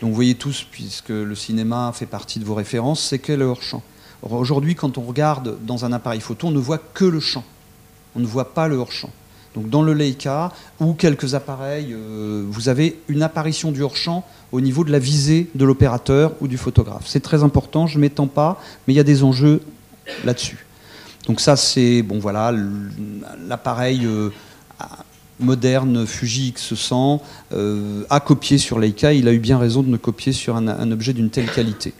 Donc vous voyez tous, puisque le cinéma fait partie de vos références, c'est que le hors-champ. Aujourd'hui, quand on regarde dans un appareil photo, on ne voit que le champ. On ne voit pas le hors-champ. Donc dans le Leica ou quelques appareils, euh, vous avez une apparition du hors-champ au niveau de la visée de l'opérateur ou du photographe. C'est très important, je ne m'étends pas, mais il y a des enjeux là-dessus. Donc ça c'est bon voilà l'appareil euh, moderne Fuji X100 euh, a copié sur Leica. Il a eu bien raison de ne copier sur un objet d'une telle qualité.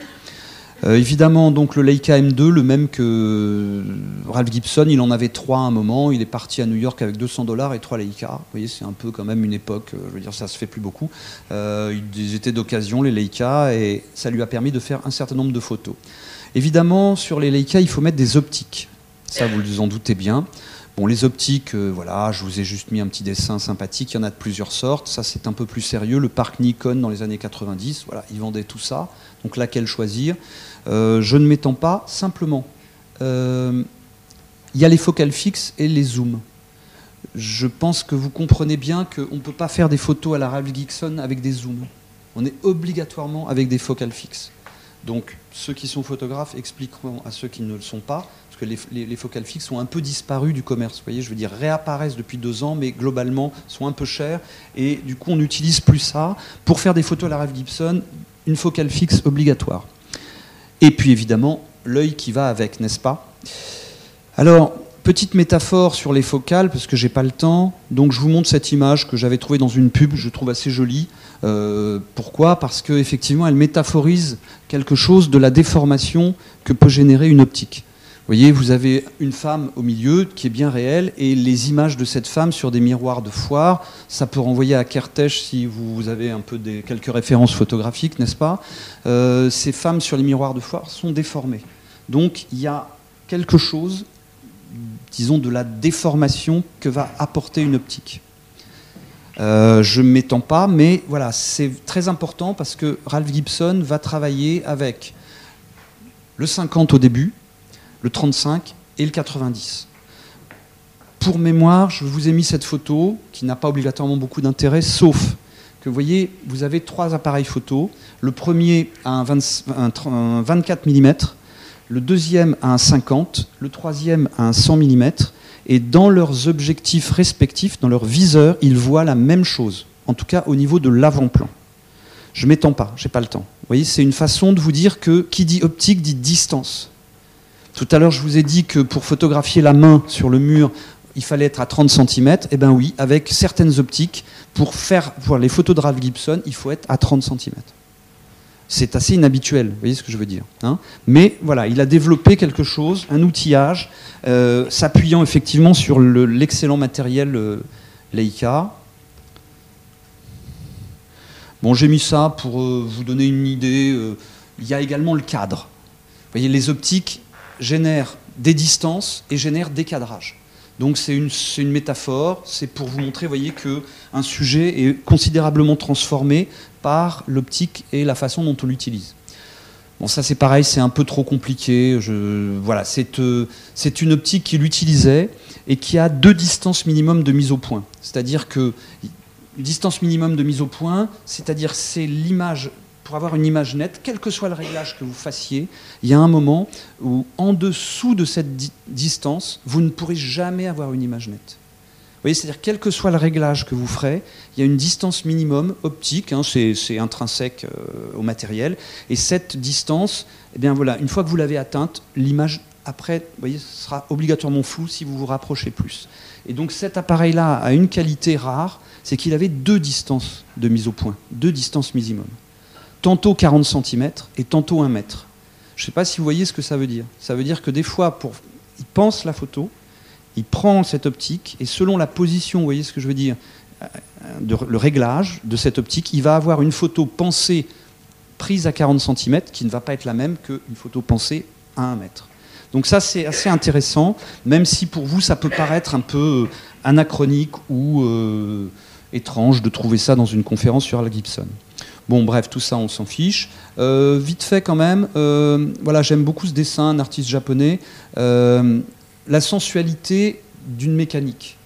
Euh, évidemment, donc le Leica M2, le même que Ralph Gibson, il en avait trois à un moment. Il est parti à New York avec 200 dollars et trois Leica. Vous voyez, c'est un peu quand même une époque. Euh, je veux dire, ça se fait plus beaucoup. Ils étaient d'occasion les Leica et ça lui a permis de faire un certain nombre de photos. Évidemment, sur les Leica, il faut mettre des optiques. Ça, vous vous en doutez bien. Bon, les optiques, voilà, je vous ai juste mis un petit dessin sympathique. Il y en a de plusieurs sortes. Ça, c'est un peu plus sérieux. Le parc Nikon dans les années 90, voilà, ils vendaient tout ça. Donc, laquelle choisir? Euh, je ne m'étends pas, simplement. Euh, il y a les focales fixes et les zooms. Je pense que vous comprenez bien qu'on ne peut pas faire des photos à la Ralph Gibson avec des zooms. On est obligatoirement avec des focales fixes. Donc ceux qui sont photographes expliqueront à ceux qui ne le sont pas, parce que les, focales fixes sont un peu disparues du commerce. Vous voyez, je veux dire, réapparaissent depuis deux ans, mais globalement sont un peu chères. Et du coup, on n'utilise plus ça. Pour faire des photos à la Ralph Gibson, une focale fixe obligatoire. Et puis évidemment, l'œil qui va avec, n'est-ce pas? Alors, petite métaphore sur les focales, parce que j'ai pas le temps. Donc je vous montre cette image que j'avais trouvée dans une pub, je trouve assez jolie. Euh, pourquoi? Parce qu'effectivement, elle métaphorise quelque chose de la déformation que peut générer une optique. Vous voyez, vous avez une femme au milieu qui est bien réelle et les images de cette femme sur des miroirs de foire, ça peut renvoyer à Kertész si vous avez un peu des, quelques références photographiques, n'est-ce pas? Euh, Ces femmes sur les miroirs de foire sont déformées. Donc il y a quelque chose, disons, de la déformation que va apporter une optique. Euh, je ne m'étends pas, mais voilà, c'est très important parce que Ralph Gibson va travailler avec le 50 au début, le 35 et le 90. Pour mémoire, je vous ai mis cette photo qui n'a pas obligatoirement beaucoup d'intérêt, sauf que vous voyez, vous avez trois appareils photo. Le premier a un, 24 mm, le deuxième a un 50, le troisième a un 100 mm, et dans leurs objectifs respectifs, dans leur viseur, ils voient la même chose, en tout cas au niveau de l'avant-plan. Je m'étends pas, j'ai pas le temps. Vous voyez, c'est une façon de vous dire que qui dit optique dit distance. Tout à l'heure, je vous ai dit que pour photographier la main sur le mur, il fallait être à 30 cm. Eh bien oui, avec certaines optiques, pour faire pour les photos de Ralph Gibson, il faut être à 30 cm. C'est assez inhabituel, vous voyez ce que je veux dire. Hein. Mais voilà, il a développé quelque chose, un outillage, euh, s'appuyant effectivement sur l'excellent matériel euh, Leica. Bon, j'ai mis ça pour euh, vous donner une idée. il y a également le cadre. Vous voyez, les optiques, génère des distances et génère des cadrages. Donc c'est une, métaphore, c'est pour vous montrer, voyez, qu'un sujet est considérablement transformé par l'optique et la façon dont on l'utilise. Bon, ça c'est pareil, c'est un peu trop compliqué. Je, voilà, c'est euh, une optique qu'il utilisait et qui a deux distances minimum de mise au point. C'est-à-dire que distance minimum de mise au point, c'est-à-dire c'est l'image pour avoir une image nette, quel que soit le réglage que vous fassiez, il y a un moment où, en dessous de cette distance, vous ne pourrez jamais avoir une image nette. Vous voyez, c'est-à-dire, quel que soit le réglage que vous ferez, il y a une distance minimum optique, hein, c'est intrinsèque euh, au matériel, et cette distance, eh bien voilà, une fois que vous l'avez atteinte, l'image après, vous voyez, sera obligatoirement floue si vous vous rapprochez plus. Et donc cet appareil-là a une qualité rare, c'est qu'il avait deux distances de mise au point, deux distances minimum tantôt 40 cm et tantôt 1 mètre. Je ne sais pas si vous voyez ce que ça veut dire. Ça veut dire que des fois, il pense la photo, il prend cette optique, et selon la position, vous voyez ce que je veux dire, euh, le réglage de cette optique, il va avoir une photo pensée prise à 40 cm qui ne va pas être la même qu'une photo pensée à 1 mètre. Donc ça, c'est assez intéressant, même si pour vous, ça peut paraître un peu euh, anachronique ou euh, étrange de trouver ça dans une conférence sur Al Gibson. Bon, bref, tout ça, on s'en fiche. Euh, vite fait, quand même, euh, voilà, j'aime beaucoup ce dessin, un artiste japonais. Euh, la sensualité d'une mécanique.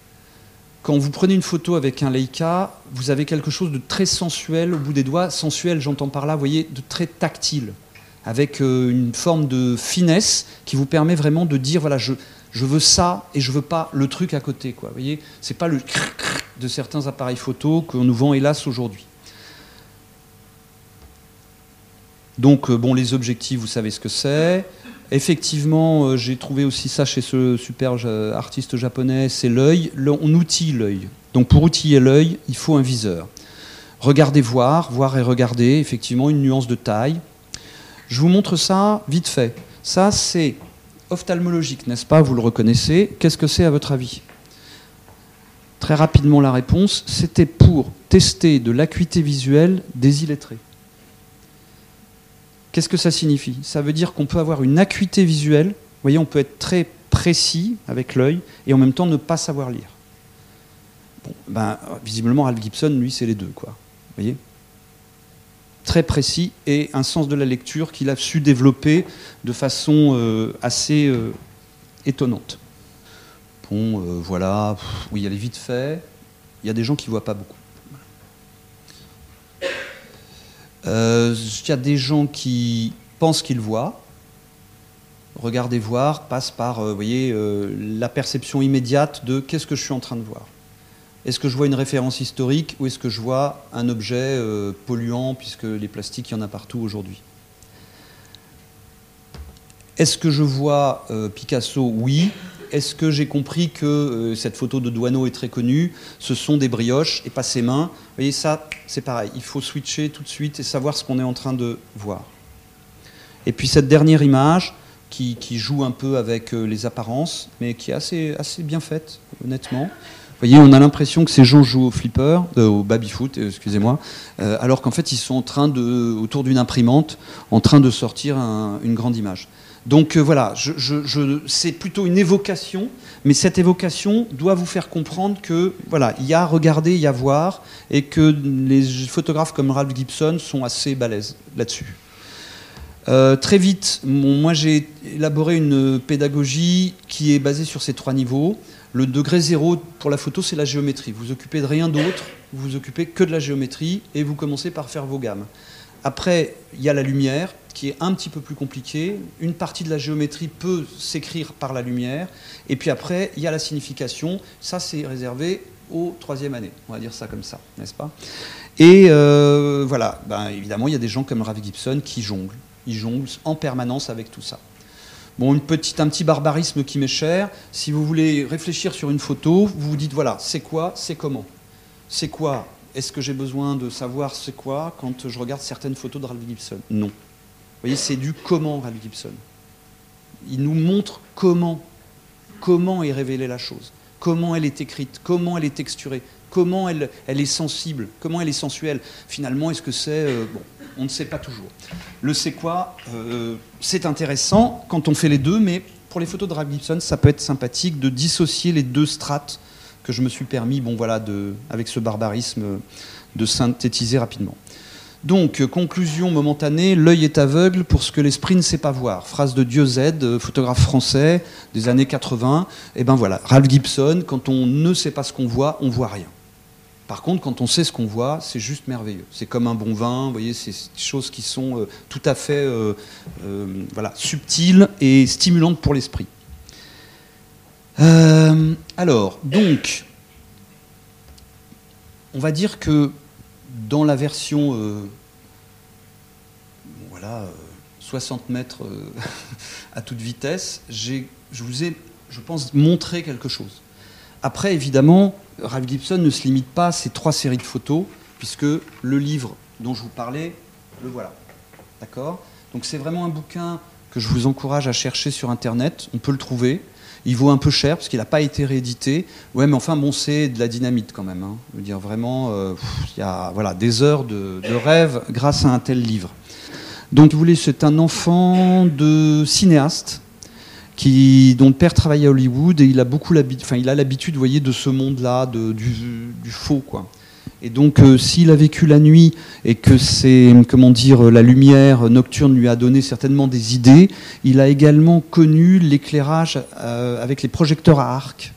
Quand vous prenez une photo avec un Leica, vous avez quelque chose de très sensuel au bout des doigts. Sensuel, j'entends par là, voyez, de très tactile, avec une forme de finesse qui vous permet vraiment de dire, voilà, je, Je veux ça et je veux pas le truc à côté. Quoi. Vous voyez, c'est pas le de certains appareils photo qu'on nous vend hélas aujourd'hui. Donc, euh, bon, les objectifs, vous savez ce que c'est. Effectivement, euh, j'ai trouvé aussi ça chez ce super artiste japonais, c'est l'œil. On outille l'œil. Donc, pour outiller l'œil, il faut un viseur. Regardez voir, voir et regarder, effectivement, une nuance de taille. Je vous montre ça vite fait. Ça, c'est ophtalmologique, n'est-ce pas? Vous le reconnaissez. Qu'est-ce que c'est à votre avis? Très rapidement, la réponse, c'était pour tester de l'acuité visuelle des illettrés. Qu'est-ce que ça signifie? Ça veut dire qu'on peut avoir une acuité visuelle, vous voyez, on peut être très précis avec l'œil et en même temps ne pas savoir lire. Bon, ben, visiblement, Ralph Gibson, lui, c'est les deux, quoi. Vous voyez? Très précis et un sens de la lecture qu'il a su développer de façon euh, assez euh, étonnante. Bon, euh, voilà, oui, elle est vite fait. Il y a des gens qui ne voient pas beaucoup. Euh, il y a des gens qui pensent qu'ils voient. Regarder voir passe par euh, voyez, euh, la perception immédiate de qu'est-ce que je suis en train de voir. Est-ce que je vois une référence historique ou est-ce que je vois un objet polluant puisque les plastiques, il y en a partout aujourd'hui? Est-ce que je vois Picasso? Oui. Est-ce que j'ai compris que euh, cette photo de Douaneau est très connue Ce sont des brioches et pas ses mains? Vous voyez, ça, c'est pareil. Il faut switcher tout de suite et savoir ce qu'on est en train de voir. Et puis cette dernière image, qui, joue un peu avec euh, les apparences, mais qui est assez, assez bien faite, honnêtement. Vous voyez, on a l'impression que ces gens jouent au flipper, euh, au baby-foot, excusez-moi, alors qu'en fait, ils sont en train de, autour d'une imprimante, en train de sortir une grande image. Donc euh, voilà, c'est plutôt une évocation, mais cette évocation doit vous faire comprendre que voilà, il y a à regarder, il y a à voir, et que les photographes comme Ralph Gibson sont assez balèzes là-dessus. Euh, très vite, moi j'ai élaboré une pédagogie qui est basée sur ces trois niveaux. Le degré zéro pour la photo, c'est la géométrie. Vous vous occupez de rien d'autre, vous vous occupez que de la géométrie et vous commencez par faire vos gammes. Après, il y a la lumière, qui est un petit peu plus compliquée. Une partie de la géométrie peut s'écrire par la lumière. Et puis après, il y a la signification. Ça, c'est réservé aux troisième année. On va dire ça comme ça, n'est-ce pas? Et euh, voilà, ben, évidemment, il y a des gens comme Ravi Gibson qui jonglent. Ils jonglent en permanence avec tout ça. Bon, un petit barbarisme qui m'est cher. Si vous voulez réfléchir sur une photo, vous vous dites voilà, c'est quoi, c'est comment? C'est quoi est-ce que j'ai besoin de savoir c'est quoi quand je regarde certaines photos de Ralph Gibson? Non. Vous voyez, c'est du comment Ralph Gibson. Il nous montre comment, comment est révélée la chose, comment elle est écrite, comment elle est texturée, comment elle, est sensible, comment elle est sensuelle. Finalement, est-ce que c'est... Euh, bon, on ne sait pas toujours. Le c'est quoi, euh, c'est intéressant quand on fait les deux, mais pour les photos de Ralph Gibson, ça peut être sympathique de dissocier les deux strates que je me suis permis, bon voilà, de, avec ce barbarisme, de synthétiser rapidement. Donc, conclusion momentanée, l'œil est aveugle pour ce que l'esprit ne sait pas voir. Phrase de Dieu Z, photographe français des années 80. Et ben voilà, Ralph Gibson, quand on ne sait pas ce qu'on voit, on voit rien. Par contre, quand on sait ce qu'on voit, c'est juste merveilleux. C'est comme un bon vin, vous voyez, c'est des choses qui sont euh, tout à fait euh, euh, voilà, subtiles et stimulantes pour l'esprit. Euh, alors, donc, on va dire que dans la version, euh, voilà, 60 euh, mètres à toute vitesse, je vous ai, je pense, montré quelque chose. Après, évidemment, Ralph Gibson ne se limite pas à ces trois séries de photos, puisque le livre dont je vous parlais, le voilà. D'accord? Donc c'est vraiment un bouquin que je vous encourage à chercher sur Internet. On peut le trouver. Il vaut un peu cher parce qu'il n'a pas été réédité. Ouais, mais enfin, bon, c'est de la dynamite quand même. Hein. Je veux dire, vraiment, euh, il y a voilà, des heures de, rêve grâce à un tel livre. Donc, vous voulez, c'est un enfant de cinéaste qui, dont le père travaille à Hollywood et il a beaucoup l'habitude, enfin, il a l'habitude, voyez, de ce monde-là, du, du faux, quoi. Et donc, euh, s'il a vécu la nuit et que c'est, comment dire, la lumière nocturne lui a donné certainement des idées, il a également connu l'éclairage euh, avec les projecteurs à arc.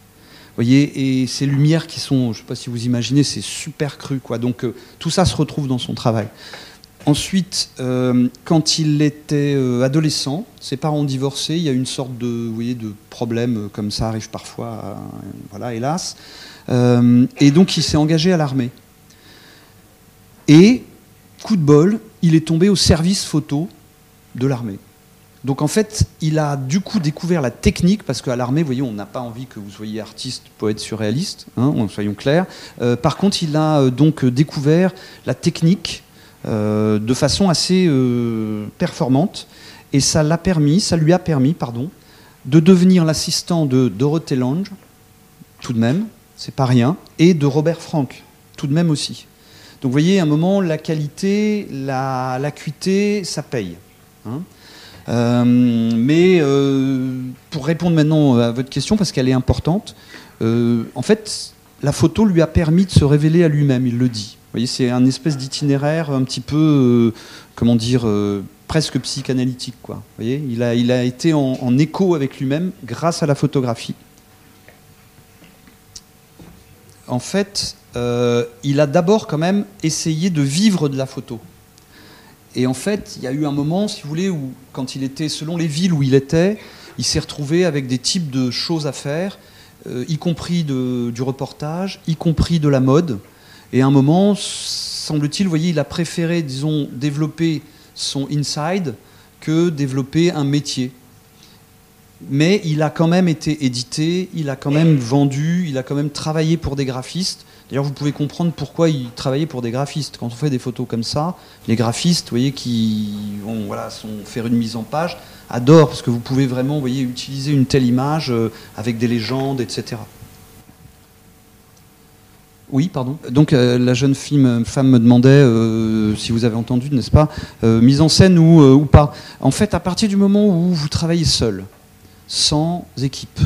Voyez, et ces lumières qui sont, je ne sais pas si vous imaginez, c'est super cru, quoi. Donc, euh, tout ça se retrouve dans son travail. Ensuite, quand il était adolescent, ses parents ont divorcé. Il y a une sorte de, voyez, de problème comme ça arrive parfois, voilà, hélas. et donc, il s'est engagé à l'armée. Et coup de bol, il est tombé au service photo de l'armée. Donc en fait, il a du coup découvert la technique, parce qu'à l'armée, vous voyez, on n'a pas envie que vous soyez artiste, poète, surréaliste, hein, soyons clairs. par contre, il a donc découvert la technique euh, de façon assez euh, performante. Et ça l'a permis, ça lui a permis, pardon, de devenir l'assistant de Dorothée Lange, tout de même, c'est pas rien, et de Robert Frank, tout de même aussi. Donc vous voyez, à un moment, la qualité, l'acuité, ça paye. Hein. Euh, mais pour répondre maintenant à votre question, parce qu'elle est importante, en fait, la photo lui a permis de se révéler à lui-même, il le dit voyez, c'est un espèce d'itinéraire un petit peu, euh, comment dire, euh, presque psychanalytique. Vous voyez il, a, il a été en, écho avec lui-même grâce à la photographie. En fait, euh, il a d'abord quand même essayé de vivre de la photo. Et en fait, il y a eu un moment, si vous voulez, où quand il était, selon les villes où il était, il s'est retrouvé avec des types de choses à faire, y compris du reportage, y compris de la mode. Et à un moment, semble-t-il, voyez, il a préféré, disons, développer son inside que développer un métier. Mais il a quand même été édité, il a quand même vendu, il a quand même travaillé pour des graphistes. D'ailleurs, vous pouvez comprendre pourquoi il travaillait pour des graphistes. Quand on fait des photos comme ça, les graphistes, vous voyez, qui vont voilà, sont faire une mise en page, adorent parce que vous pouvez vraiment, voyez, utiliser une telle image euh, avec des légendes, etc. Oui, pardon. Donc euh, la jeune femme, me demandait euh, si vous avez entendu, n'est-ce pas, mise en scène ou, pas. En fait, à partir du moment où vous travaillez seul, sans équipe,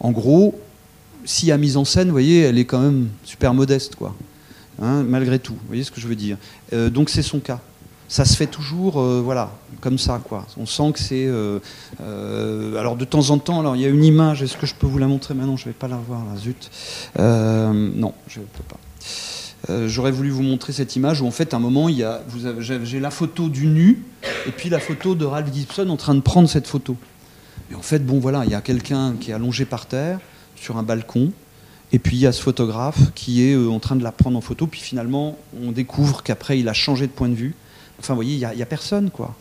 en gros, y a mise en scène, vous voyez, elle est quand même super modeste, quoi. Hein, malgré tout, vous voyez ce que je veux dire. donc c'est son cas ça se fait toujours, euh, voilà, comme ça, quoi. On sent que c'est. Euh, euh, alors de temps en temps, alors il y a une image. Est-ce que je peux vous la montrer maintenant? Je vais pas la voir là, zut. non, je ne peux pas. J'aurais voulu vous montrer cette image où en fait, à un moment, j'ai la photo du nu et puis la photo de Ralph Gibson en train de prendre cette photo. Et en fait, bon voilà, il y a quelqu'un qui est allongé par terre sur un balcon. Et puis il y a ce photographe qui est en train de la prendre en photo. Puis finalement, on découvre qu'après, il a changé de point de vue Enfin, vous voyez, il n'y a, personne, quoi.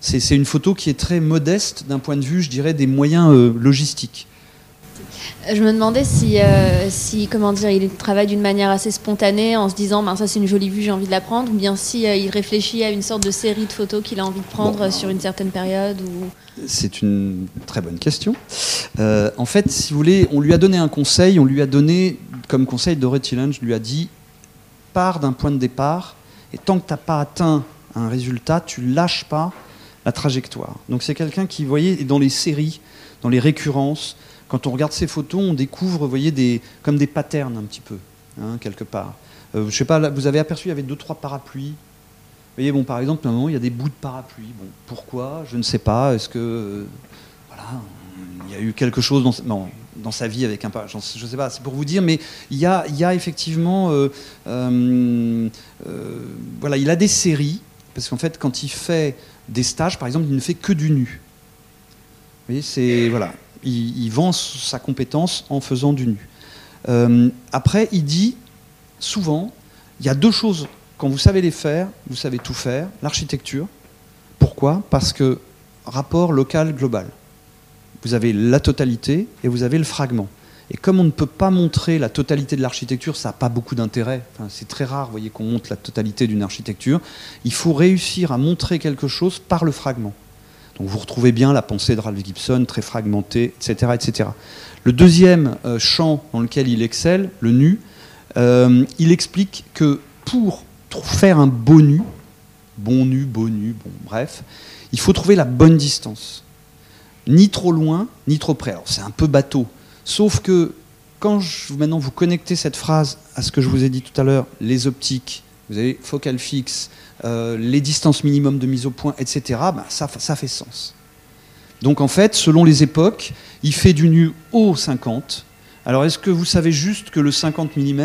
C'est une photo qui est très modeste d'un point de vue, je dirais, des moyens euh, logistiques. Je me demandais si, euh, si comment dire, il travaille d'une manière assez spontanée en se disant, ben, ça c'est une jolie vue, j'ai envie de la prendre, ou bien si euh, il réfléchit à une sorte de série de photos qu'il a envie de prendre sur une certaine période. Ou... C'est une très bonne question. en fait, si vous voulez, on lui a donné un conseil, on lui a donné comme conseil, Dorothy Lange lui a dit, pars d'un point de départ, et tant que tu n'as pas atteint un résultat, tu lâches pas la trajectoire. Donc c'est quelqu'un qui, vous voyez, dans les séries, dans les récurrences, quand on regarde ces photos, on découvre, voyez, des, comme des patterns un petit peu, hein, quelque part. Euh, je sais pas, vous avez aperçu, il y avait deux, trois parapluies. Voyez, bon, par exemple, à un moment, il y a des bouts de parapluie. Bon, pourquoi? Je ne sais pas. Est-ce que, euh, voilà, il y a eu quelque chose dans, dans sa vie avec un je ne sais pas, c'est pour vous dire, mais il y a, il y a effectivement, euh, voilà, il a des séries parce qu'en fait, quand il fait des stages, par exemple, il ne fait que du nu. Vous voyez, c'est voilà, il, vend sa compétence en faisant du nu. Euh, après, il dit souvent, il y a deux choses. Quand vous savez les faire, vous savez tout faire. L'architecture. Pourquoi? Parce que rapport local global. Vous avez la totalité et vous avez le fragment. Et comme on ne peut pas montrer la totalité de l'architecture, ça n'a pas beaucoup d'intérêt. c'est très rare, voyez, qu'on montre la totalité d'une architecture. Il faut réussir à montrer quelque chose par le fragment. Donc vous retrouvez bien la pensée de Ralph Gibson, très fragmentée, etc. etc. Le deuxième euh, champ dans lequel il excelle, le nu, euh, il explique que pour faire un beau nu, bon nu, beau nu, bon, bref, il faut trouver la bonne distance. Ni trop loin, ni trop près. Alors c'est un peu bateau, Sauf que quand maintenant vous connectez cette phrase à ce que je vous ai dit tout à l'heure, les optiques, vous avez focal fixe, euh, les distances minimum de mise au point, etc., ça, ça fait sens. Donc en fait, selon les époques, il fait du nu au 50. Alors est-ce que vous savez juste que le 50 mm,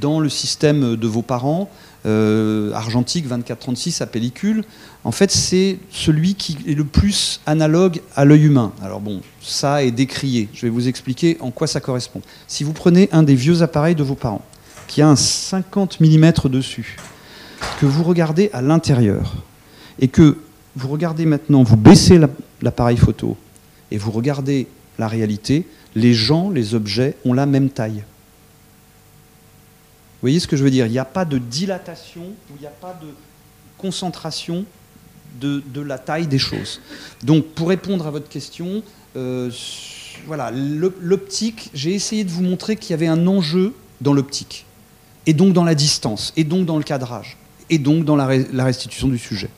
dans le système de vos parents, euh, argentique 24-36 à pellicule, en fait, c'est celui qui est le plus analogue à l'œil humain. Alors bon, ça est décrié. Je vais vous expliquer en quoi ça correspond. Si vous prenez un des vieux appareils de vos parents, qui a un 50 mm dessus, que vous regardez à l'intérieur, et que vous regardez maintenant, vous baissez l'appareil photo, et vous regardez la réalité, les gens, les objets ont la même taille. Vous voyez ce que je veux dire? Il n'y a pas de dilatation, il n'y a pas de concentration de, la taille des choses. Donc, pour répondre à votre question, euh, voilà, l'optique, j'ai essayé de vous montrer qu'il y avait un enjeu dans l'optique, et donc dans la distance, et donc dans le cadrage, et donc dans la, restitution du sujet.